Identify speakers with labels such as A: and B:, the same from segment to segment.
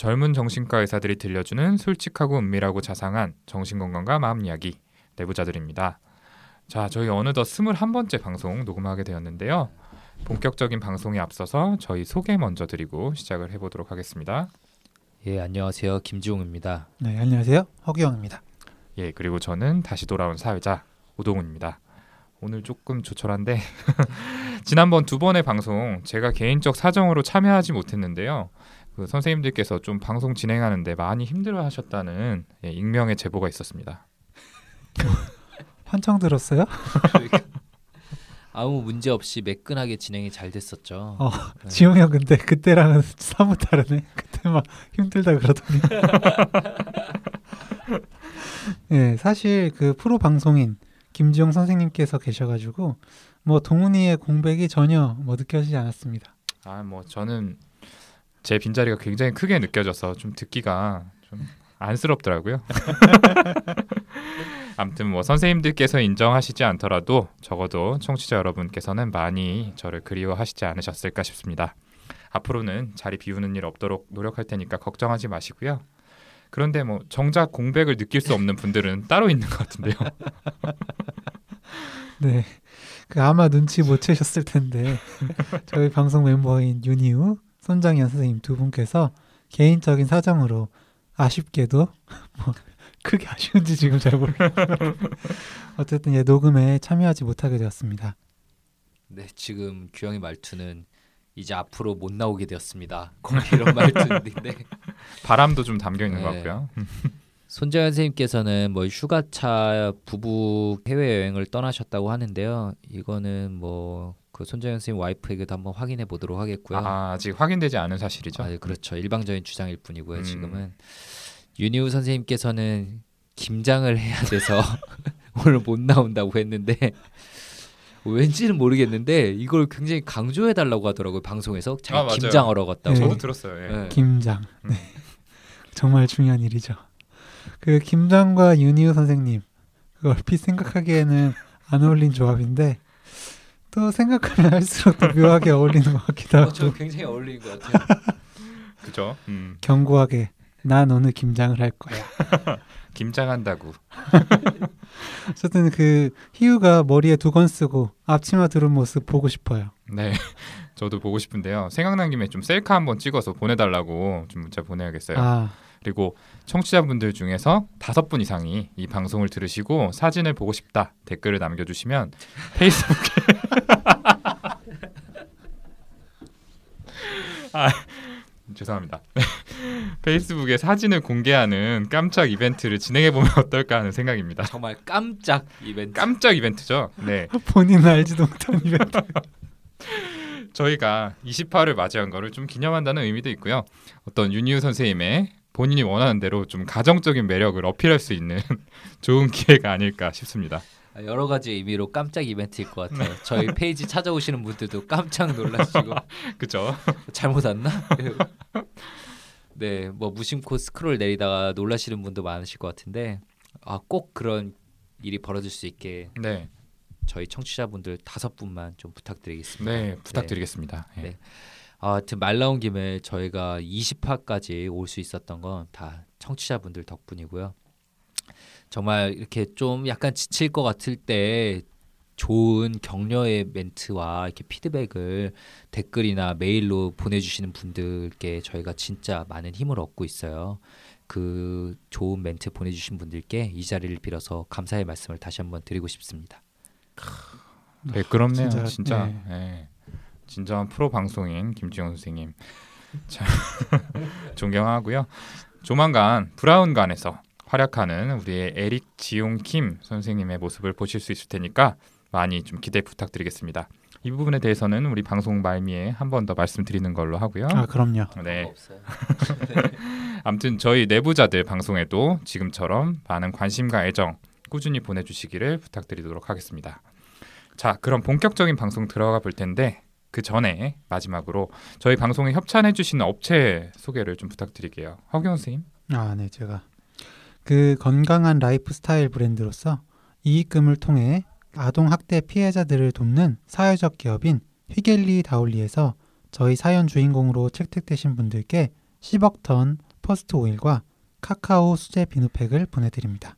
A: 젊은 정신과 의사들이 들려주는 솔직하고 은밀하고 자상한 정신건강과 마음 이야기 내부자들입니다. 자, 저희 어느덧 21번째 방송 녹음하게 되었는데요. 본격적인 방송에 앞서서 저희 소개 먼저 드리고 시작을 해보도록 하겠습니다.
B: 예, 안녕하세요. 김지웅입니다.
C: 네, 안녕하세요. 허기영입니다.
A: 예, 그리고 저는 다시 돌아온 사회자 오동훈입니다. 오늘 조금 조촐한데 지난번 두 번의 방송 제가 개인적 사정으로 참여하지 못했는데요. 그 선생님들께서 좀 방송 진행하는데 많이 힘들어하셨다는 예, 익명의 제보가 있었습니다.
C: 환청 들었어요?
B: 아무 문제 없이 매끈하게 진행이 잘 됐었죠.
C: 어,
B: 네.
C: 지용이 형 근데 그때랑은 사뭇 다르네. 그때 막 힘들다 그러더니. 네, 사실 그 프로 방송인 김지용 선생님께서 계셔가지고 뭐 동훈이의 공백이 전혀 뭐 느껴지지 않았습니다.
A: 아, 뭐 저는 제 빈자리가 굉장히 크게 느껴져서 좀 듣기가 좀 안쓰럽더라고요. 아무튼 뭐 선생님들께서 인정하시지 않더라도 적어도 청취자 여러분께서는 많이 저를 그리워하시지 않으셨을까 싶습니다. 앞으로는 자리 비우는 일 없도록 노력할 테니까 걱정하지 마시고요. 그런데 뭐 정작 공백을 느낄 수 없는 분들은 따로 있는 것 같은데요.
C: 네, 그 아마 눈치 못 채셨을 텐데 저희 방송 멤버인 윤희우, 손장현 선생님 두 분께서 개인적인 사정으로 아쉽게도 뭐 크게 아쉬운지 지금 잘 모르겠어요. 어쨌든 예, 녹음에 참여하지 못하게 되었습니다.
B: 네, 지금 규영의 말투는 이제 앞으로 못 나오게 되었습니다. 거의 이런 말투인데
A: 바람도 좀 담겨 있는 것
B: 네.
A: 같고요.
B: 손재현 선생님께서는 뭐 휴가차 부부 해외 여행을 떠나셨다고 하는데요. 이거는 뭐 그 손재현 선생님 와이프에게도 한번 확인해 보도록 하겠고요.
A: 아, 아직 확인되지 않은 사실이죠.
B: 아, 네, 그렇죠. 일방적인 주장일 뿐이고요.
A: 음.
B: 지금은 윤희우 선생님께서는 김장을 해야 돼서 오늘 못 나온다고 했는데 왠지는 모르겠는데 이걸 굉장히 강조해 달라고 하더라고요 방송에서
A: 아.
B: 김장하러 갔다고.
C: 네.
A: 저도 들었어요. 예.
B: 네.
C: 김장.
A: 음.
C: 네. 정말 중요한 일이죠. 그 김장과 윤희우 선생님 그 얼핏 생각하기에는 안 어울린 조합인데 또 생각하면 할수록 더 묘하게 어울리는 것 같기도
B: 어,
C: 하고
B: 저 굉장히 어울리는 것 같아요.
A: 그죠? 음,
C: 견고하게 난 오늘 김장을 할 거야.
A: 김장한다고.
C: 어쨌든 그 희우가 머리에 두건 쓰고 앞치마 두른 모습 보고 싶어요.
A: 네, 저도 보고 싶은데요. 생각난 김에 좀 셀카 한번 찍어서 보내달라고 좀 문자 보내야겠어요.
C: 아,
A: 그리고 청취자분들 중에서 다섯 분 이상이 이 방송을 들으시고 사진을 보고 싶다 댓글을 남겨주시면 페이스북에 아, 죄송합니다. 페이스북에 사진을 공개하는 깜짝 이벤트를 진행해 보면 어떨까 하는 생각입니다.
B: 정말 깜짝 이벤트.
A: 깜짝 이벤트죠. 네,
C: 본인은 알지도 못한 이벤트.
A: 저희가 28을 맞이한 거를 좀 기념한다는 의미도 있고요. 어떤 윤희우 선생님의 본인이 원하는 대로 좀 가정적인 매력을 어필할 수 있는 좋은 기회가 아닐까 싶습니다.
B: 아, 여러 가지 의미로 깜짝 이벤트일 것 같아요. 저희 페이지 찾아오시는 분들도 깜짝 놀라시고
A: 그죠?
B: 잘못 왔나? 네, 뭐 무심코 스크롤 내리다가 놀라시는 분도 많으실 것 같은데 아, 꼭 그런 일이 벌어질 수 있게
A: 네,
B: 저희 청취자분들 다섯 분만 좀 부탁드리겠습니다.
A: 네 부탁드리겠습니다. 예.
B: 네. 아, 말 나온 김에 저희가 20화까지 올 수 있었던 건 다 청취자분들 덕분이고요. 정말 이렇게 좀 약간 지칠 것 같을 때 좋은 격려의 멘트와 이렇게 피드백을 댓글이나 메일로 보내주시는 분들께 저희가 진짜 많은 힘을 얻고 있어요. 그 좋은 멘트 보내주신 분들께 이 자리를 빌어서 감사의 말씀을 다시 한번 드리고 싶습니다.
A: 네, 그렇네요. 진짜,
C: 진짜, 네.
A: 예. 진정한 프로 방송인 김지영 선생님 참 존경하고요. 조만간 브라운관에서 활약하는 우리의 에릭 지용 킴 선생님의 모습을 보실 수 있을 테니까 많이 좀 기대 부탁드리겠습니다. 이 부분에 대해서는 우리 방송 말미에 한 번 더 말씀드리는 걸로 하고요.
C: 아, 그럼요.
A: 네.
B: 없어요.
A: 아무튼 저희 내부자들 방송에도 지금처럼 많은 관심과 애정 꾸준히 보내주시기를 부탁드리도록 하겠습니다. 자, 그럼 본격적인 방송 들어가 볼 텐데 그 전에 마지막으로 저희 방송에 협찬해 주시는 업체 소개를 좀 부탁드릴게요. 허경 선생님.
C: 아, 네, 제가 그 건강한 라이프 스타일 브랜드로서 이익금을 통해 아동 학대 피해자들을 돕는 사회적 기업인 휘겔리 다울리에서 저희 사연 주인공으로 채택되신 분들께 sea buckthorn first 오일과 카카오 수제 비누팩을 보내드립니다.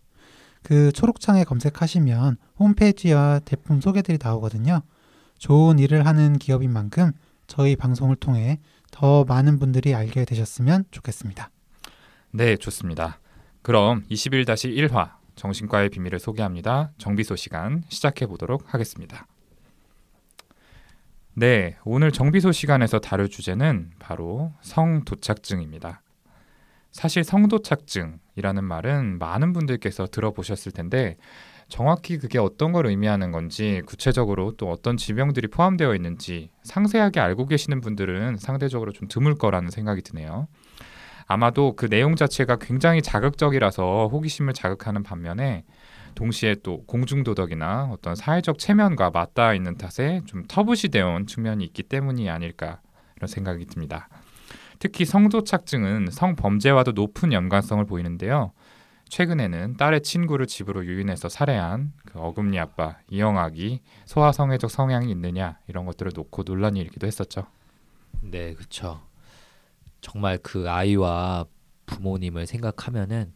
C: 그 초록창에 검색하시면 홈페이지와 제품 소개들이 나오거든요. 좋은 일을 하는 기업인 만큼 저희 방송을 통해 더 많은 분들이 알게 되셨으면 좋겠습니다.
A: 네, 좋습니다. 그럼 21-1화 정신과의 비밀을 소개합니다. 정비소 시간 시작해 보도록 하겠습니다. 네, 오늘 정비소 시간에서 다룰 주제는 바로 성도착증입니다. 사실 성도착증이라는 말은 많은 분들께서 들어보셨을 텐데 정확히 그게 어떤 걸 의미하는 건지 구체적으로 또 어떤 질병들이 포함되어 있는지 상세하게 알고 계시는 분들은 상대적으로 좀 드물 거라는 생각이 드네요. 아마도 그 내용 자체가 굉장히 자극적이라서 호기심을 자극하는 반면에 동시에 또 공중도덕이나 어떤 사회적 체면과 맞닿아 있는 탓에 좀 터부시되어 온 측면이 있기 때문이 아닐까 이런 생각이 듭니다. 특히 성도착증은 성범죄와도 높은 연관성을 보이는데요. 최근에는 딸의 친구를 집으로 유인해서 살해한 그 어금니 아빠 이영학이 소아성애적 성향이 있느냐 이런 것들을 놓고 논란이 일기도 했었죠.
B: 네, 그렇죠. 정말 그 아이와 부모님을 생각하면은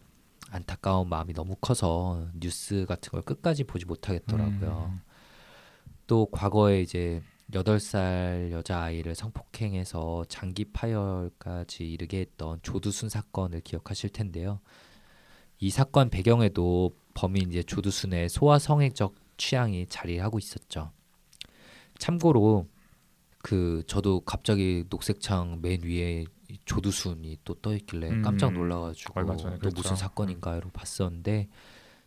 B: 안타까운 마음이 너무 커서 뉴스 같은 걸 끝까지 보지 못하겠더라고요.
A: 음.
B: 또 과거에 이제 여덟 살 여자 아이를 성폭행해서 장기 파열까지 이르게 했던 조두순 사건을 기억하실 텐데요. 이 사건 배경에도 범인 이제 조두순의 소아 성애적 취향이 자리하고 있었죠. 참고로 그 저도 갑자기 녹색창 맨 위에 이 조두순이 또 떠 있길래
A: 음.
B: 깜짝 놀라가지고 또
A: 그랬죠.
B: 무슨 사건인가로 봤었는데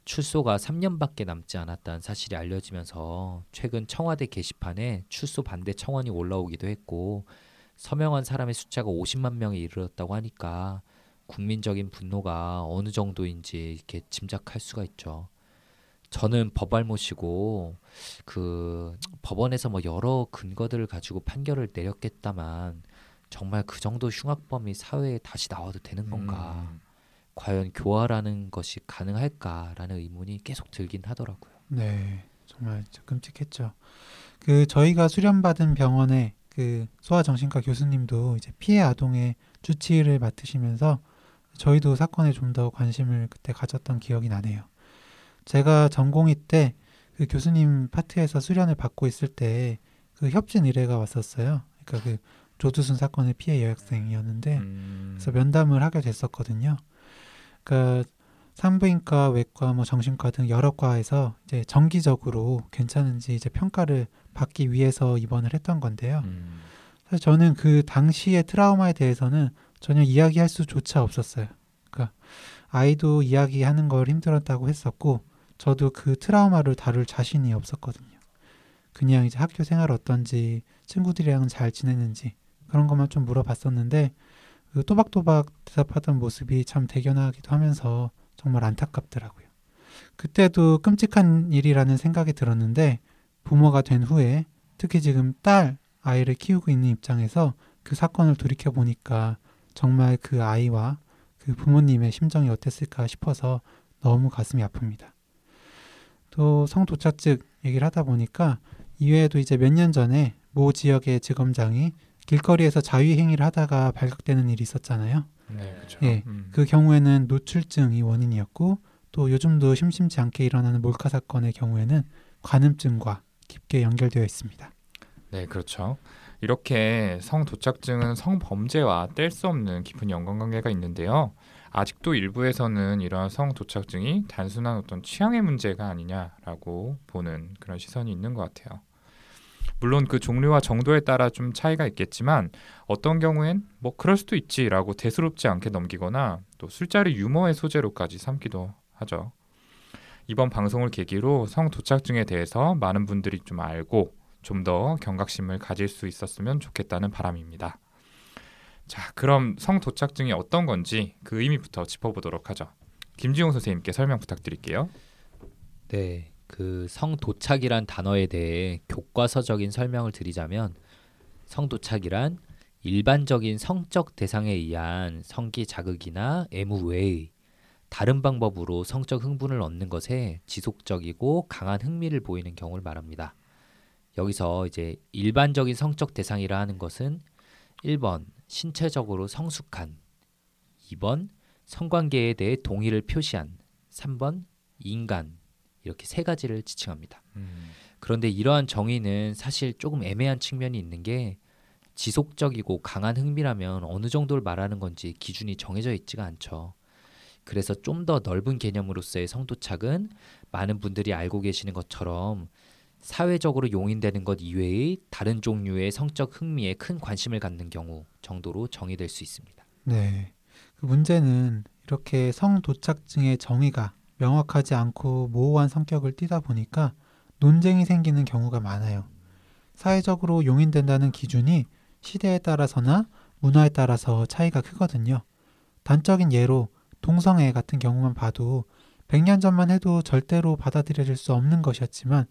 B: 출소가 3년밖에 남지 않았다는 사실이 알려지면서 최근 청와대 게시판에 출소 반대 청원이 올라오기도 했고 서명한 사람의 숫자가 50만 명에 이르렀다고 하니까 국민적인 분노가 어느 정도인지 이렇게 짐작할 수가 있죠. 저는 법알 모시고 그 법원에서 뭐 여러 근거들을 가지고 판결을 내렸겠다만 정말 그 정도 흉악범이 사회에 다시 나와도 되는 건가?
A: 음.
B: 과연 교화라는 것이 가능할까라는 의문이 계속 들긴 하더라고요.
C: 네, 정말 끔찍했죠. 그 저희가 수련받은 병원의 그 소아정신과 교수님도 이제 피해 아동의 주치의를 맡으시면서 저희도 사건에 좀 더 관심을 그때 가졌던 기억이 나네요. 제가 전공의 때그 교수님 파트에서 수련을 받고 있을 때 그 협진 의뢰가 왔었어요. 그러니까 그 조두순 사건의 피해 여학생이었는데
A: 음.
C: 그래서 면담을 하게 됐었거든요. 그러니까 산부인과, 외과, 뭐 정신과 등 여러 과에서 이제 정기적으로 괜찮은지 이제 평가를 받기 위해서 입원을 했던 건데요.
A: 음.
C: 사실 저는 그 당시의 트라우마에 대해서는 전혀 이야기할 수조차 없었어요. 그러니까 아이도 이야기하는 걸 힘들었다고 했었고 저도 그 트라우마를 다룰 자신이 없었거든요. 그냥 이제 학교 생활 어떤지 친구들이랑은 잘 지내는지 그런 것만 좀 물어봤었는데 그 또박또박 대답하던 모습이 참 대견하기도 하면서 정말 안타깝더라고요. 그때도 끔찍한 일이라는 생각이 들었는데 부모가 된 후에 특히 지금 딸 아이를 키우고 있는 입장에서 그 사건을 돌이켜 보니까 정말 그 아이와 그 부모님의 심정이 어땠을까 싶어서 너무 가슴이 아픕니다. 또 성도착증 얘기를 하다 보니까 이외에도 이제 몇 년 전에 모 지역의 지검장이 길거리에서 자위 행위를 하다가 발각되는 일이 있었잖아요.
A: 네, 그렇죠.
C: 예,
A: 음.
C: 그 경우에는 노출증이 원인이었고 또 요즘도 심심치 않게 일어나는 몰카 사건의 경우에는 관음증과 깊게 연결되어 있습니다.
A: 네, 그렇죠. 이렇게 성도착증은 성범죄와 뗄 수 없는 깊은 연관관계가 있는데요. 아직도 일부에서는 이러한 성도착증이 단순한 어떤 취향의 문제가 아니냐라고 보는 그런 시선이 있는 것 같아요. 물론 그 종류와 정도에 따라 좀 차이가 있겠지만 어떤 경우엔 뭐 그럴 수도 있지라고 대수롭지 않게 넘기거나 또 술자리 유머의 소재로까지 삼기도 하죠. 이번 방송을 계기로 성도착증에 대해서 많은 분들이 좀 알고 좀 더 경각심을 가질 수 있었으면 좋겠다는 바람입니다. 자, 그럼 성도착증이 어떤 건지 그 의미부터 짚어보도록 하죠. 김지용 선생님께 설명 부탁드릴게요.
B: 네, 그 성도착이란 단어에 대해 교과서적인 설명을 드리자면 성도착이란 일반적인 성적 대상에 의한 성기 자극이나 애무 외의 다른 방법으로 성적 흥분을 얻는 것에 지속적이고 강한 흥미를 보이는 경우를 말합니다. 여기서 이제 일반적인 성적 대상이라 하는 것은 1번 신체적으로 성숙한, 2번 성관계에 대해 동의를 표시한 3번 인간 이렇게 세 가지를 지칭합니다.
A: 음.
B: 그런데 이러한 정의는 사실 조금 애매한 측면이 있는 게 지속적이고 강한 흥미라면 어느 정도를 말하는 건지 기준이 정해져 있지가 않죠. 그래서 좀 더 넓은 개념으로서의 성도착은 많은 분들이 알고 계시는 것처럼 사회적으로 용인되는 것 이외의 다른 종류의 성적 흥미에 큰 관심을 갖는 경우 정도로 정의될 수 있습니다.
C: 네. 그 문제는 이렇게 성도착증의 정의가 명확하지 않고 모호한 성격을 띠다 보니까 논쟁이 생기는 경우가 많아요. 사회적으로 용인된다는 기준이 시대에 따라서나 문화에 따라서 차이가 크거든요. 단적인 예로 동성애 같은 경우만 봐도 100년 전만 해도 절대로 받아들여질 수 없는 것이었지만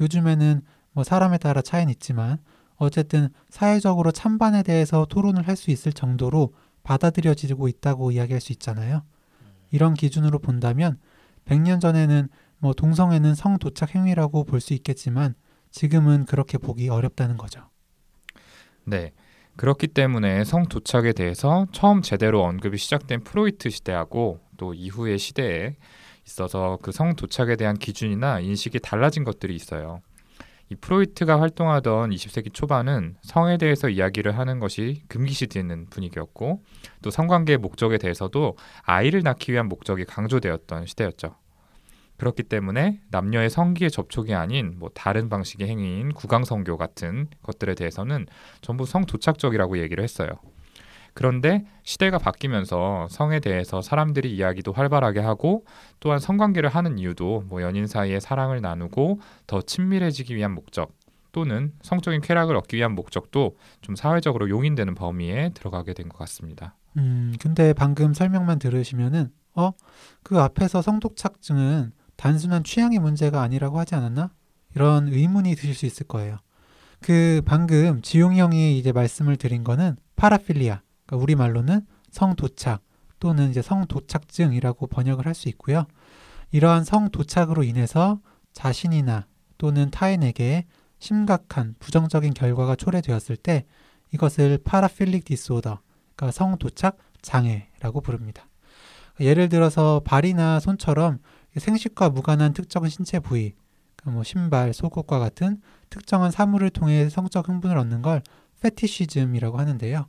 C: 요즘에는 뭐 사람에 따라 차이는 있지만 어쨌든 사회적으로 찬반에 대해서 토론을 할 수 있을 정도로 받아들여지고 있다고 이야기할 수 있잖아요. 이런 기준으로 본다면 100년 전에는 뭐 동성애는 성도착 행위라고 볼 수 있겠지만 지금은 그렇게 보기 어렵다는 거죠.
A: 네. 그렇기 때문에 성도착에 대해서 처음 제대로 언급이 시작된 프로이트 시대하고 또 이후의 시대에 있어서 그 성 도착에 대한 기준이나 인식이 달라진 것들이 있어요. 이 프로이트가 활동하던 20세기 초반은 성에 대해서 이야기를 하는 것이 금기시되는 분위기였고 또 성관계의 목적에 대해서도 아이를 낳기 위한 목적이 강조되었던 시대였죠. 그렇기 때문에 남녀의 성기의 접촉이 아닌 뭐 다른 방식의 행위인 구강성교 같은 것들에 대해서는 전부 성도착적이라고 얘기를 했어요. 그런데 시대가 바뀌면서 성에 대해서 사람들이 이야기도 활발하게 하고 또한 성관계를 하는 이유도 뭐 연인 사이에 사랑을 나누고 더 친밀해지기 위한 목적 또는 성적인 쾌락을 얻기 위한 목적도 좀 사회적으로 용인되는 범위에 들어가게 된 것 같습니다.
C: 음, 근데 방금 설명만 들으시면은 어? 그 앞에서 성독착증은 단순한 취향의 문제가 아니라고 하지 않았나? 이런 의문이 드실 수 있을 거예요. 그 방금 지용 형이 이제 말씀을 드린 거는 paraphilia, 그러니까 우리 말로는 성도착 또는 이제 성도착증이라고 번역을 할 수 있고요. 이러한 성도착으로 인해서 자신이나 또는 타인에게 심각한 부정적인 결과가 초래되었을 때 이것을 paraphilic disorder, 그러니까 성도착 장애라고 부릅니다. 예를 들어서 발이나 손처럼 생식과 무관한 특정 신체 부위, 그러니까 뭐 신발, 속옷과 같은 특정한 사물을 통해 성적 흥분을 얻는 걸 페티시즘이라고 하는데요.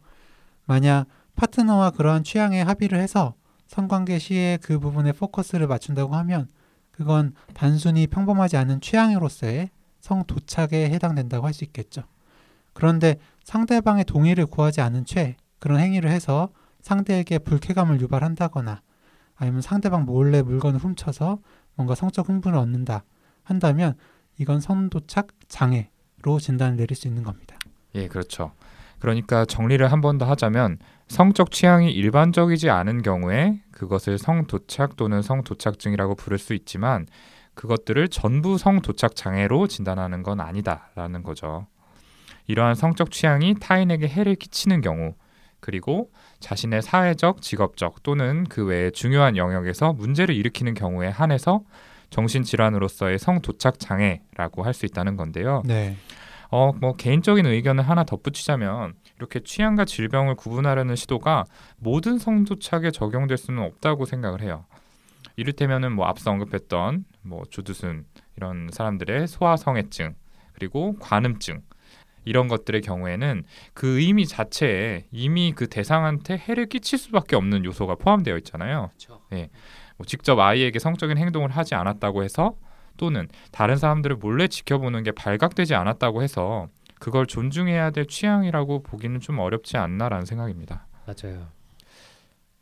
C: 만약 파트너와 그러한 취향에 합의를 해서 성관계 시에 그 부분에 포커스를 맞춘다고 하면 그건 단순히 평범하지 않은 취향으로서의 성 도착에 해당된다고 할 수 있겠죠. 그런데 상대방의 동의를 구하지 않은 채 그런 행위를 해서 상대에게 불쾌감을 유발한다거나 아니면 상대방 몰래 물건을 훔쳐서 뭔가 성적 흥분을 얻는다 한다면 이건 성도착 장애로 진단을 내릴 수 있는 겁니다.
A: 예, 그렇죠. 그러니까 정리를 한 번 더 하자면 성적 취향이 일반적이지 않은 경우에 그것을 성도착 또는 성도착증이라고 부를 수 있지만 그것들을 전부 성도착 장애로 진단하는 건 아니다라는 거죠. 이러한 성적 취향이 타인에게 해를 끼치는 경우 그리고 자신의 사회적, 직업적 또는 그 외의 중요한 영역에서 문제를 일으키는 경우에 한해서 정신질환으로서의 성도착 장애라고 할 수 있다는 건데요.
C: 네.
A: 어, 뭐 개인적인 의견을 하나 덧붙이자면 이렇게 취향과 질병을 구분하려는 시도가 모든 성도착에 적용될 수는 없다고 생각을 해요. 이를테면은 뭐 앞서 언급했던 뭐 주두순 이런 사람들의 소아성애증 그리고 관음증 이런 것들의 경우에는 그 의미 자체에 이미 그 대상한테 해를 끼칠 수밖에 없는 요소가 포함되어 있잖아요.
B: 그렇죠.
A: 뭐 직접 아이에게 성적인 행동을 하지 않았다고 해서 또는 다른 사람들을 몰래 지켜보는 게 발각되지 않았다고 해서 그걸 존중해야 될 취향이라고 보기는 좀 어렵지 않나라는 생각입니다.
B: 맞아요.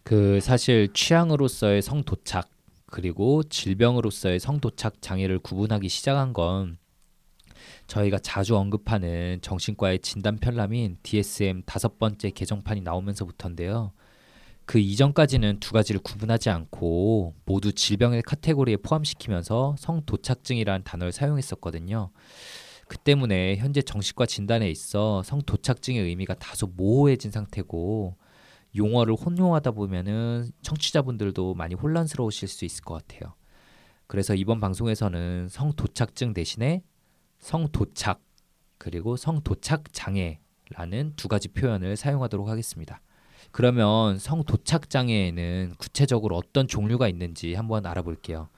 B: 그 사실 취향으로서의 성도착 그리고 질병으로서의 성도착 장애를 구분하기 시작한 건 저희가 자주 언급하는 정신과의 진단 편람인 DSM 다섯 번째 개정판이 나오면서부터인데요. 그 이전까지는 두 가지를 구분하지 않고 모두 질병의 카테고리에 포함시키면서 성도착증이라는 단어를 사용했었거든요. 그 때문에 현재 정신과 진단에 있어 성도착증의 의미가 다소 모호해진 상태고 용어를 혼용하다 보면은 청취자분들도 많이 혼란스러우실 수 있을 것 같아요. 그래서 이번 방송에서는 성도착증 대신에 성도착 그리고 성도착 장애라는 두 가지 표현을 사용하도록 하겠습니다. 그러면 성 도착 장애에는 구체적으로 어떤 종류가 있는지 한번 알아볼게요.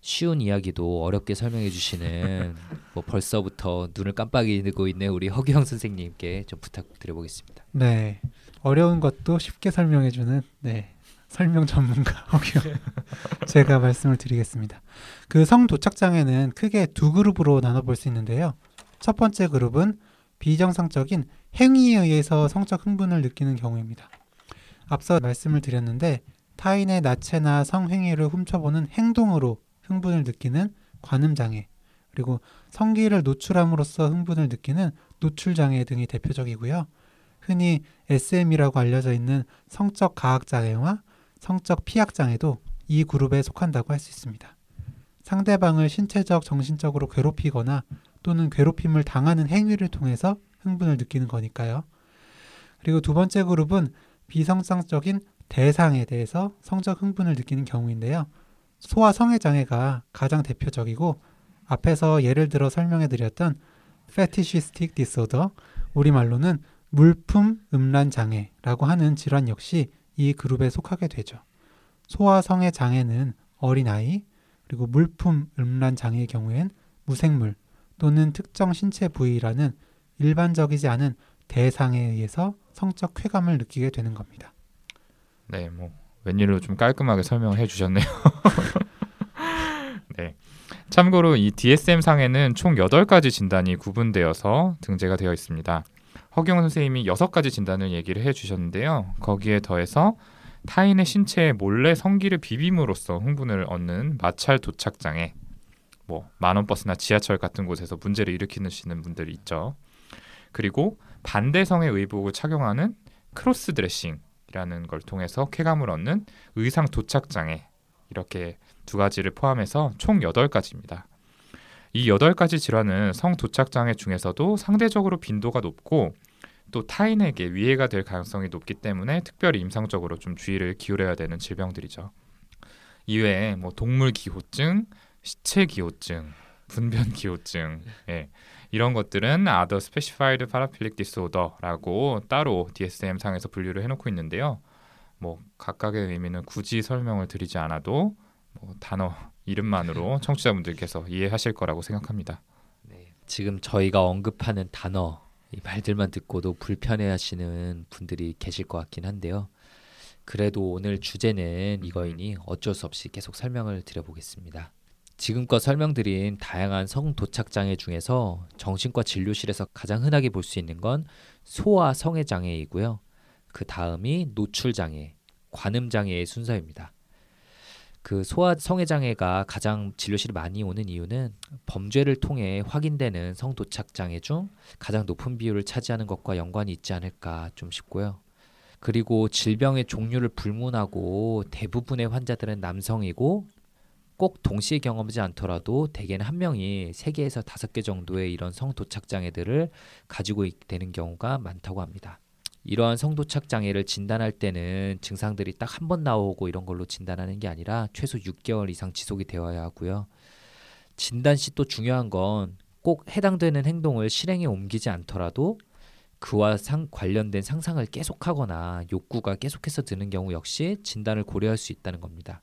B: 쉬운 이야기도 어렵게 설명해 주시는 뭐 벌써부터 눈을 깜빡이고 있는 우리 허규영 선생님께 좀 부탁드려보겠습니다.
C: 네. 어려운 것도 쉽게 설명해 주는 네 설명 전문가 허규영 제가 말씀을 드리겠습니다. 그 성 도착 장애는 크게 두 그룹으로 나눠볼 수 있는데요. 첫 번째 그룹은 비정상적인 행위에 의해서 성적 흥분을 느끼는 경우입니다. 앞서 말씀을 드렸는데 타인의 나체나 성행위를 훔쳐보는 행동으로 흥분을 느끼는 관음 장애 그리고 성기를 노출함으로써 흥분을 느끼는 노출 장애 등이 대표적이고요. 흔히 SM이라고 알려져 있는 성적 가학 장애와 성적 피학 장애도 이 그룹에 속한다고 할 수 있습니다. 상대방을 신체적, 정신적으로 괴롭히거나 또는 괴롭힘을 당하는 행위를 통해서 흥분을 느끼는 거니까요. 그리고 두 번째 그룹은 비성상적인 대상에 대해서 성적 흥분을 느끼는 경우인데요. 소아 성애 장애가 가장 대표적이고 앞에서 예를 들어 설명해 드렸던 fetishistic disorder 우리말로는 물품 음란 장애라고 하는 질환 역시 이 그룹에 속하게 되죠. 소아 성애 장애는 어린아이 그리고 물품 음란 장애의 경우엔 무생물 또는 특정 신체 부위라는 일반적이지 않은 대상에 의해서 성적 쾌감을 느끼게 되는 겁니다.
A: 네, 뭐 웬일로 좀 깔끔하게 설명을 해주셨네요. 네. 참고로 이 DSM 상에는 총 8가지 진단이 구분되어서 등재가 되어 있습니다. 허경 선생님이 6가지 진단을 얘기를 해 주셨는데요. 거기에 더해서 타인의 신체에 몰래 성기를 비빔으로써 흥분을 얻는 마찰 도착 장애, 뭐 만원 버스나 지하철 같은 곳에서 문제를 일으키시는 분들이 있죠. 그리고 반대성의 의복을 착용하는 cross-dressing이라는 걸 통해서 쾌감을 얻는 의상 도착 장애 이렇게 두 가지를 포함해서 총 여덟 가지입니다. 이 여덟 가지 질환은 성 도착 장애 중에서도 상대적으로 빈도가 높고 또 타인에게 위해가 될 가능성이 높기 때문에 특별히 임상적으로 좀 주의를 기울여야 되는 질병들이죠. 이외에 뭐 동물 기호증, 시체 기호증, 분변 기호증, 예, 이런 것들은 other specified paraphilic disorder라고 따로 DSM 상에서 분류를 해놓고 있는데요. 뭐 각각의 의미는 굳이 설명을 드리지 않아도 뭐 단어 이름만으로 청취자분들께서 이해하실 거라고 생각합니다.
B: 네, 지금 저희가 언급하는 단어 이 말들만 듣고도 불편해하시는 분들이 계실 것 같긴 한데요. 그래도 오늘 주제는 이거이니 어쩔 수 없이 계속 설명을 드려보겠습니다. 지금껏 설명드린 다양한 성 도착 장애 중에서 정신과 진료실에서 가장 흔하게 볼 수 있는 건 소아 성애 장애이고요. 그 다음이 노출 장애, 관음 장애의 순서입니다. 그 소아 성애 장애가 가장 진료실에 많이 오는 이유는 범죄를 통해 확인되는 성 도착 장애 중 가장 높은 비율을 차지하는 것과 연관이 있지 않을까 좀 싶고요. 그리고 질병의 종류를 불문하고 대부분의 환자들은 남성이고 꼭 동시에 경험하지 않더라도 대개는 한 명이 세 개에서 다섯 개 정도의 이런 성도착 장애들을 가지고 되는 경우가 많다고 합니다. 이러한 성도착 장애를 진단할 때는 증상들이 딱 한 번 나오고 이런 걸로 진단하는 게 아니라 최소 6개월 이상 지속이 되어야 하고요. 진단 시 또 중요한 건 꼭 해당되는 행동을 실행에 옮기지 않더라도 그와 상, 관련된 상상을 계속하거나 욕구가 계속해서 드는 경우 역시 진단을 고려할 수 있다는 겁니다.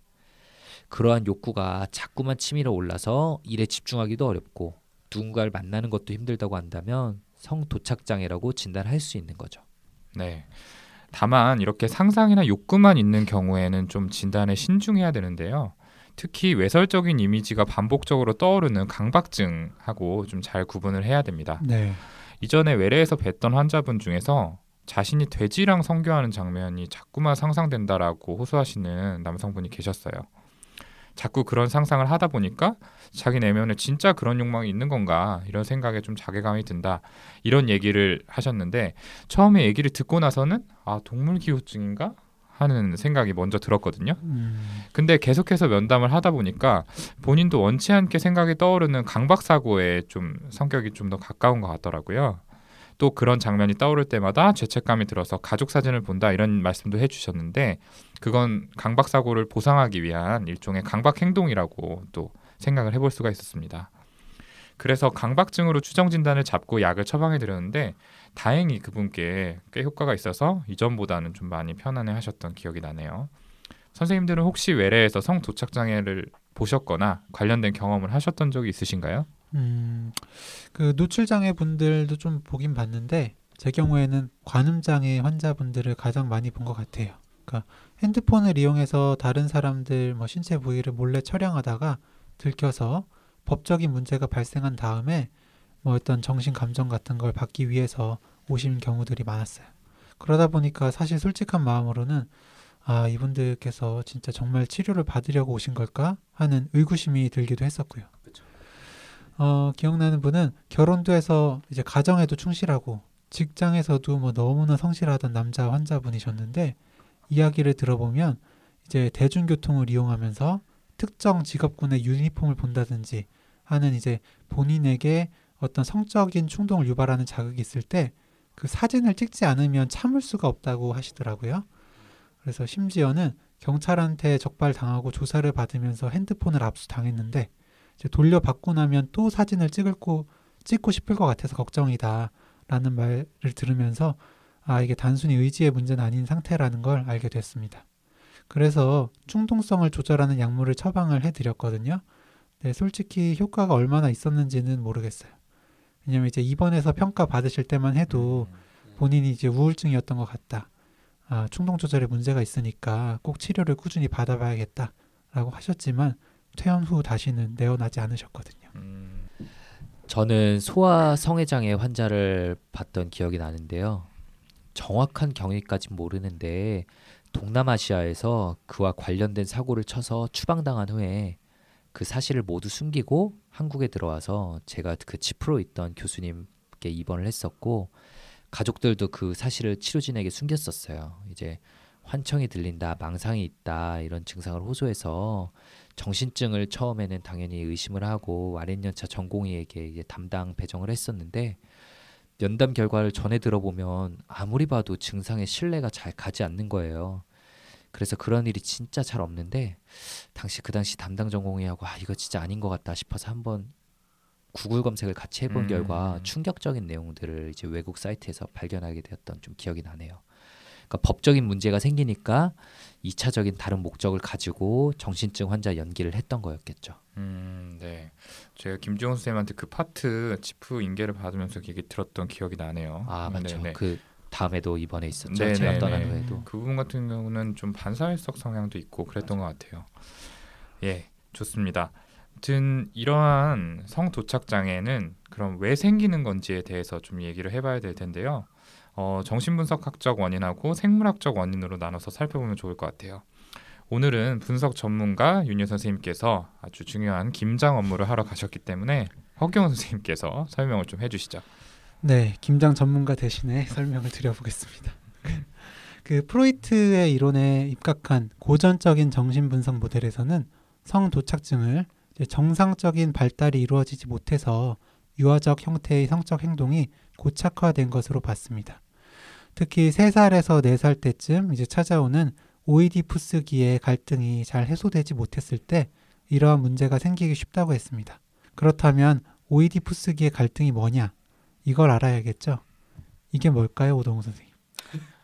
B: 그러한 욕구가 자꾸만 치밀어 올라서 일에 집중하기도 어렵고 누군가를 만나는 것도 힘들다고 한다면 성도착 장애라고 진단할 수 있는 거죠.
A: 네. 다만 이렇게 상상이나 욕구만 있는 경우에는 좀 진단에 신중해야 되는데요. 특히 외설적인 이미지가 반복적으로 떠오르는 강박증하고 좀 잘 구분을 해야 됩니다.
C: 네.
A: 이전에 외래에서 뵀던 환자분 중에서 자신이 돼지랑 성교하는 장면이 자꾸만 상상된다라고 호소하시는 남성분이 계셨어요. 자꾸 그런 상상을 하다 보니까 자기 내면에 진짜 그런 욕망이 있는 건가 이런 생각에 좀 자괴감이 든다 이런 얘기를 하셨는데 처음에 얘기를 듣고 나서는 아 동물 기호증인가 하는 생각이 먼저 들었거든요.
C: 음,
A: 근데 계속해서 면담을 하다 보니까 본인도 원치 않게 생각이 떠오르는 강박 사고에 좀 성격이 좀 더 가까운 것 같더라고요. 또 그런 장면이 떠오를 때마다 죄책감이 들어서 가족 사진을 본다 이런 말씀도 해주셨는데 그건 강박 사고를 보상하기 위한 일종의 강박 행동이라고 또 생각을 해볼 수가 있었습니다. 그래서 강박증으로 추정 진단을 잡고 약을 처방해 드렸는데 다행히 그분께 꽤 효과가 있어서 이전보다는 좀 많이 편안해 하셨던 기억이 나네요. 선생님들은 혹시 외래에서 성 도착 장애를 보셨거나 관련된 경험을 하셨던 적이 있으신가요?
C: 음, 그 노출 장애 분들도 좀 보긴 봤는데 제 경우에는 관음 장애 환자분들을 가장 많이 본 것 같아요. 그러니까 핸드폰을 이용해서 다른 사람들 뭐 신체 부위를 몰래 촬영하다가 들켜서 법적인 문제가 발생한 다음에 뭐 어떤 정신 감정 같은 걸 받기 위해서 오신 경우들이 많았어요. 그러다 보니까 사실 솔직한 마음으로는 아, 이분들께서 진짜 정말 치료를 받으려고 오신 걸까 하는 의구심이 들기도 했었고요. 어, 기억나는 분은 결혼도 해서 이제 가정에도 충실하고 직장에서도 뭐 너무나 성실하던 남자 환자분이셨는데 이야기를 들어보면 이제 대중교통을 이용하면서 특정 직업군의 유니폼을 본다든지 하는 이제 본인에게 어떤 성적인 충동을 유발하는 자극이 있을 때 그 사진을 찍지 않으면 참을 수가 없다고 하시더라고요. 그래서 심지어는 경찰한테 적발당하고 조사를 받으면서 핸드폰을 압수당했는데 돌려받고 나면 또 사진을 찍을 거 찍고 싶을 것 같아서 걱정이다라는 말을 들으면서 아 이게 단순히 의지의 문제는 아닌 상태라는 걸 알게 됐습니다. 그래서 충동성을 조절하는 약물을 처방을 해드렸거든요. 네, 솔직히 효과가 얼마나 있었는지는 모르겠어요. 왜냐면 이제 입원해서 평가 받으실 때만 해도 본인이 이제 우울증이었던 것 같다. 아, 충동 조절에 문제가 있으니까 꼭 치료를 꾸준히 받아봐야겠다라고 하셨지만 퇴원 후 다시는 내어나지 않으셨거든요.
A: 음,
B: 저는 소아 성애장애 환자를 봤던 기억이 나는데요. 정확한 경위까지 모르는데 동남아시아에서 그와 관련된 사고를 쳐서 추방당한 후에 그 사실을 모두 숨기고 한국에 들어와서 제가 그 치프로 있던 교수님께 입원을 했었고 가족들도 그 사실을 치료진에게 숨겼었어요. 이제 환청이 들린다, 망상이 있다 이런 증상을 호소해서 정신증을 처음에는 당연히 의심을 하고 아랫연차 전공의에게 이제 담당 배정을 했었는데 연담 결과를 전해 들어보면 아무리 봐도 증상에 신뢰가 잘 가지 않는 거예요. 그래서 그런 일이 진짜 잘 없는데 당시 그 당시 담당 전공의하고 아 이거 진짜 아닌 것 같다 싶어서 한번 구글 검색을 같이 해본
A: 음.
B: 결과 충격적인 내용들을 이제 외국 사이트에서 발견하게 되었던 좀 기억이 나네요. 그러니까 법적인 문제가 생기니까 2차적인 다른 목적을 가지고 정신증 환자 연기를 했던 거였겠죠.
A: 음, 네. 제가 김지원 선생님한테 그 파트 치프 인계를 받으면서 얘기 들었던 기억이 나네요.
B: 아 맞죠.
A: 네네.
B: 그 다음에도 입원해 있었죠.
A: 네네네.
B: 제가 떠난 후에도.
A: 그 부분 같은 경우는 좀 반사회성 성향도 있고 그랬던 것 같아요. 예, 좋습니다. 아무튼 이러한 성 도착 장애는 그럼 왜 생기는 건지에 대해서 좀 얘기를 해봐야 될 텐데요. 어, 정신분석학적 원인하고 생물학적 원인으로 나눠서 살펴보면 좋을 것 같아요. 오늘은 분석 전문가 윤유 선생님께서 아주 중요한 김장 업무를 하러 가셨기 때문에 허경 선생님께서 설명을 좀 해주시죠.
C: 네, 김장 전문가 대신에 설명을 드려보겠습니다. 그 프로이트의 이론에 입각한 고전적인 정신분석 모델에서는 성도착증을 정상적인 발달이 이루어지지 못해서 유아적 형태의 성적 행동이 고착화된 것으로 봤습니다. 특히 3살에서 4살 때쯤 이제 찾아오는 오이디푸스기의 갈등이 잘 해소되지 못했을 때 이러한 문제가 생기기 쉽다고 했습니다. 그렇다면 오이디푸스기의 갈등이 뭐냐? 이걸 알아야겠죠. 이게 뭘까요, 오동우 선생님?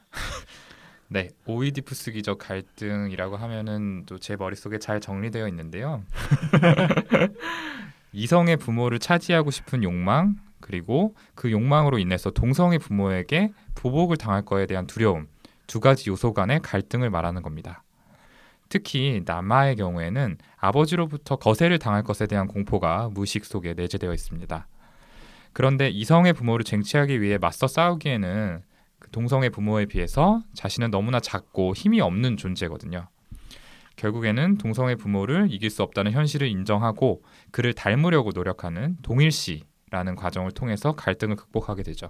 A: 네, 오이디푸스기적 갈등이라고 하면은 또 제 머릿속에 잘 정리되어 있는데요. 이성의 부모를 차지하고 싶은 욕망, 그리고 그 욕망으로 인해서 동성의 부모에게 보복을 당할 거에 대한 두려움, 두 가지 요소 간의 갈등을 말하는 겁니다. 특히 남아의 경우에는 아버지로부터 거세를 당할 것에 대한 공포가 무의식 속에 내재되어 있습니다. 그런데 이성의 부모를 쟁취하기 위해 맞서 싸우기에는 그 동성의 부모에 비해서 자신은 너무나 작고 힘이 없는 존재거든요. 결국에는 동성의 부모를 이길 수 없다는 현실을 인정하고 그를 닮으려고 노력하는 동일시 라는 과정을 통해서 갈등을 극복하게 되죠.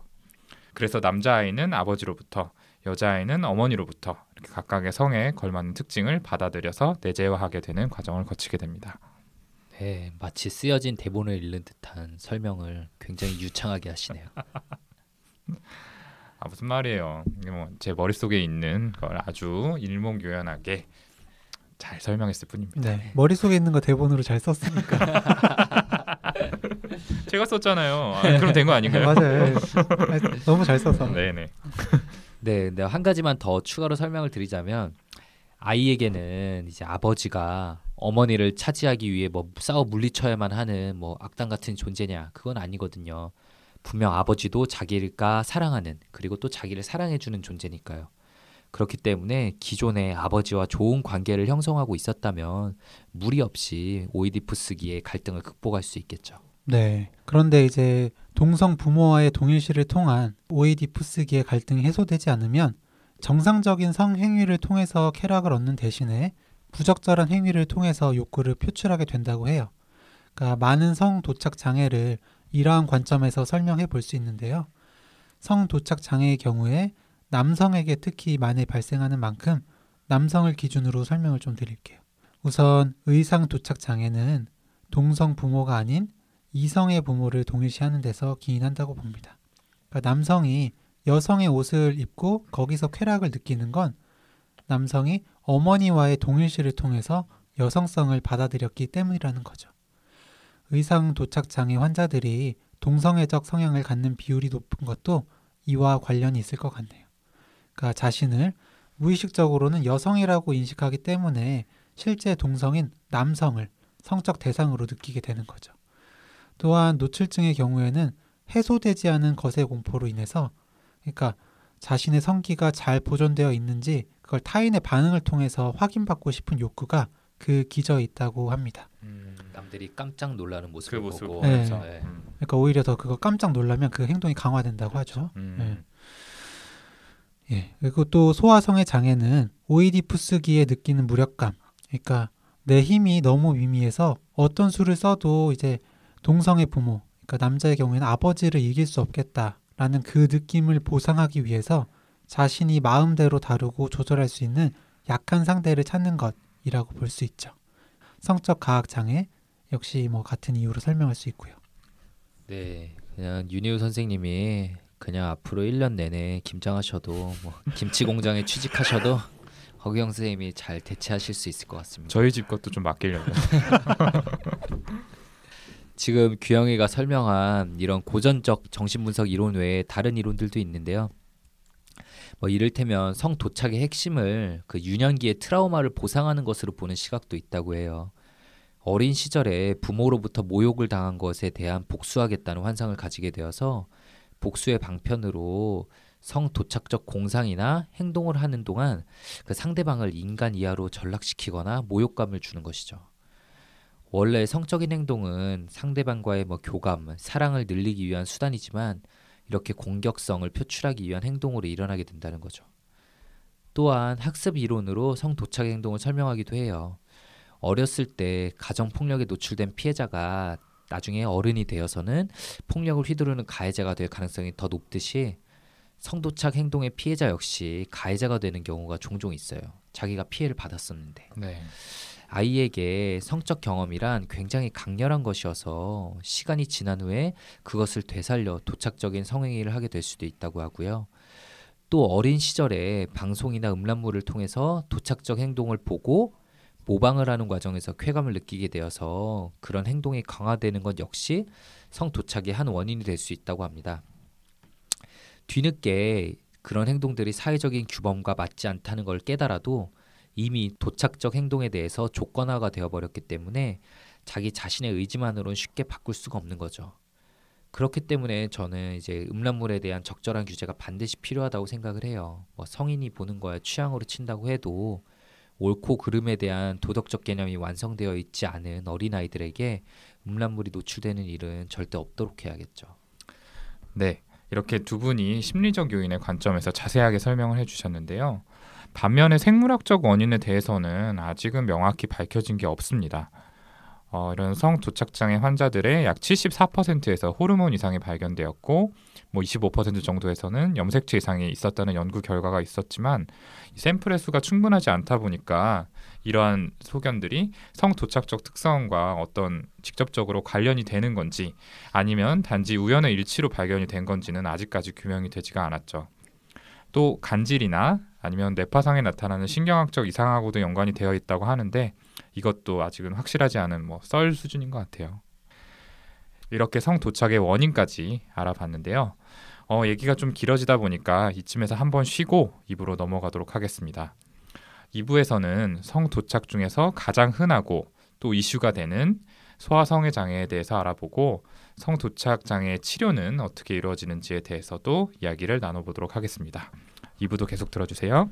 A: 그래서 남자아이는 아버지로부터 여자아이는 어머니로부터 이렇게 각각의 성에 걸맞는 특징을 받아들여서 내재화하게 되는 과정을 거치게 됩니다.
B: 네, 마치 쓰여진 대본을 읽는 듯한 설명을 굉장히 유창하게 하시네요.
A: 아 무슨 말이에요? 뭐제 머릿속에 있는 걸 아주 일목요연하게 잘 설명했을 뿐입니다.
C: 네, 머릿속에 있는 거 대본으로 잘 썼으니까.
A: 제가 썼잖아요. 아, 그럼 된 거 아닌가요?
C: 맞아요. 아니, 너무 잘 써서.
A: 네네.
B: 네, 네, 한 가지만 더 추가로 설명을 드리자면 아이에게는 이제 아버지가 어머니를 차지하기 위해 뭐 싸워 물리쳐야만 하는 뭐 악당 같은 존재냐 그건 아니거든요. 분명 아버지도 자기가 사랑하는 그리고 또 자기를 사랑해주는 존재니까요. 그렇기 때문에 기존에 아버지와 좋은 관계를 형성하고 있었다면 무리 없이 오이디푸스기의 갈등을 극복할 수 있겠죠.
C: 네. 그런데 이제 동성 부모와의 동일시를 통한 오이디푸 스기의 갈등이 해소되지 않으면 정상적인 성행위를 통해서 쾌락을 얻는 대신에 부적절한 행위를 통해서 욕구를 표출하게 된다고 해요. 그러니까 많은 성 도착 장애를 이러한 관점에서 설명해 볼 수 있는데요. 성 도착 장애의 경우에 남성에게 특히 많이 발생하는 만큼 남성을 기준으로 설명을 좀 드릴게요. 우선 의상 도착 장애는 동성 부모가 아닌 이성의 부모를 동일시하는 데서 기인한다고 봅니다. 그러니까 남성이 여성의 옷을 입고 거기서 쾌락을 느끼는 건 남성이 어머니와의 동일시를 통해서 여성성을 받아들였기 때문이라는 거죠. 의상 도착 장애 환자들이 동성애적 성향을 갖는 비율이 높은 것도 이와 관련이 있을 것 같네요. 그러니까 자신을 무의식적으로는 여성이라고 인식하기 때문에 실제 동성인 남성을 성적 대상으로 느끼게 되는 거죠. 또한 노출증의 경우에는 해소되지 않은 것의 공포로 인해서 그러니까 자신의 성기가 잘 보존되어 있는지 그걸 타인의 반응을 통해서 확인받고 싶은 욕구가 그 기저에 있다고 합니다.
B: 음, 남들이 깜짝 놀라는 모습을
A: 그 모습을
B: 보고
A: 보면서.
B: 네.
A: 음.
C: 그러니까 오히려 더 그거 깜짝 놀라면 그 행동이 강화된다고 하죠.
A: 음.
C: 예. 그리고 또 소화성의 장애는 오이디푸스기에 느끼는 무력감. 그러니까 내 힘이 너무 미미해서 어떤 수를 써도 이제 동성의 부모, 그러니까 남자의 경우에는 아버지를 이길 수 없겠다라는 그 느낌을 보상하기 위해서 자신이 마음대로 다루고 조절할 수 있는 약한 상대를 찾는 것이라고 볼 수 있죠. 성적 가학 장애 역시 뭐 같은 이유로 설명할 수 있고요.
B: 네, 그냥 윤희우 선생님이 그냥 앞으로 1년 내내 김장하셔도 뭐 김치 공장에 취직하셔도 허경 선생님이 잘 대체하실 수 있을 것 같습니다.
A: 저희 집 것도 좀 맡기려고.
B: 지금 규영이가 설명한 이런 고전적 정신분석 이론 외에 다른 이론들도 있는데요. 뭐 이를테면 성 도착의 핵심을 그 유년기의 트라우마를 보상하는 것으로 보는 시각도 있다고 해요. 어린 시절에 부모로부터 모욕을 당한 것에 대한 복수하겠다는 환상을 가지게 되어서 복수의 방편으로 성 도착적 공상이나 행동을 하는 동안 그 상대방을 인간 이하로 전락시키거나 모욕감을 주는 것이죠. 원래 성적인 행동은 상대방과의 뭐 교감, 사랑을 늘리기 위한 수단이지만 이렇게 공격성을 표출하기 위한 행동으로 일어나게 된다는 거죠. 또한 학습 이론으로 성 도착 행동을 설명하기도 해요. 어렸을 때 가정 폭력에 노출된 피해자가 나중에 어른이 되어서는 폭력을 휘두르는 가해자가 될 가능성이 더 높듯이 성도착 행동의 피해자 역시 가해자가 되는 경우가 종종 있어요. 자기가 피해를 받았었는데.
A: 네.
B: 아이에게 성적 경험이란 굉장히 강렬한 것이어서 시간이 지난 후에 그것을 되살려 도착적인 성행위를 하게 될 수도 있다고 하고요. 또 어린 시절에 방송이나 음란물을 통해서 도착적 행동을 보고 모방을 하는 과정에서 쾌감을 느끼게 되어서 그런 행동이 강화되는 것 역시 성도착의 한 원인이 될 수 있다고 합니다. 뒤늦게 그런 행동들이 사회적인 규범과 맞지 않다는 걸 깨달아도 이미 도착적 행동에 대해서 조건화가 되어버렸기 때문에 자기 자신의 의지만으로는 쉽게 바꿀 수가 없는 거죠. 그렇기 때문에 저는 이제 음란물에 대한 적절한 규제가 반드시 필요하다고 생각을 해요. 뭐 성인이 보는 거야 취향으로 친다고 해도 옳고 그름에 대한 도덕적 개념이 완성되어 있지 않은 어린아이들에게 음란물이 노출되는 일은 절대 없도록 해야겠죠.
A: 네. 이렇게 두 분이 심리적 요인의 관점에서 자세하게 설명을 해주셨는데요. 반면에 생물학적 원인에 대해서는 아직은 명확히 밝혀진 게 없습니다. 어, 이런 성 도착장애 환자들의 약 74%에서 호르몬 이상이 발견되었고, 뭐 25% 정도에서는 염색체 이상이 있었다는 연구 결과가 있었지만 이 샘플의 수가 충분하지 않다 보니까 이러한 소견들이 성 도착적 특성과 어떤 직접적으로 관련이 되는 건지 아니면 단지 우연의 일치로 발견이 된 건지는 아직까지 규명이 되지가 않았죠. 또 간질이나 아니면 뇌파상에 나타나는 신경학적 이상하고도 연관이 되어 있다고 하는데 이것도 아직은 확실하지 않은 뭐 썰 수준인 것 같아요. 이렇게 성 도착의 원인까지 알아봤는데요. 어, 얘기가 좀 길어지다 보니까 이쯤에서 한번 쉬고 2부로 넘어가도록 하겠습니다. 2부에서는 성 도착 중에서 가장 흔하고 또 이슈가 되는 소아성애 장애에 대해서 알아보고 성 도착 장애의 치료는 어떻게 이루어지는지에 대해서도 이야기를 나눠보도록 하겠습니다. 2부도 계속 들어주세요.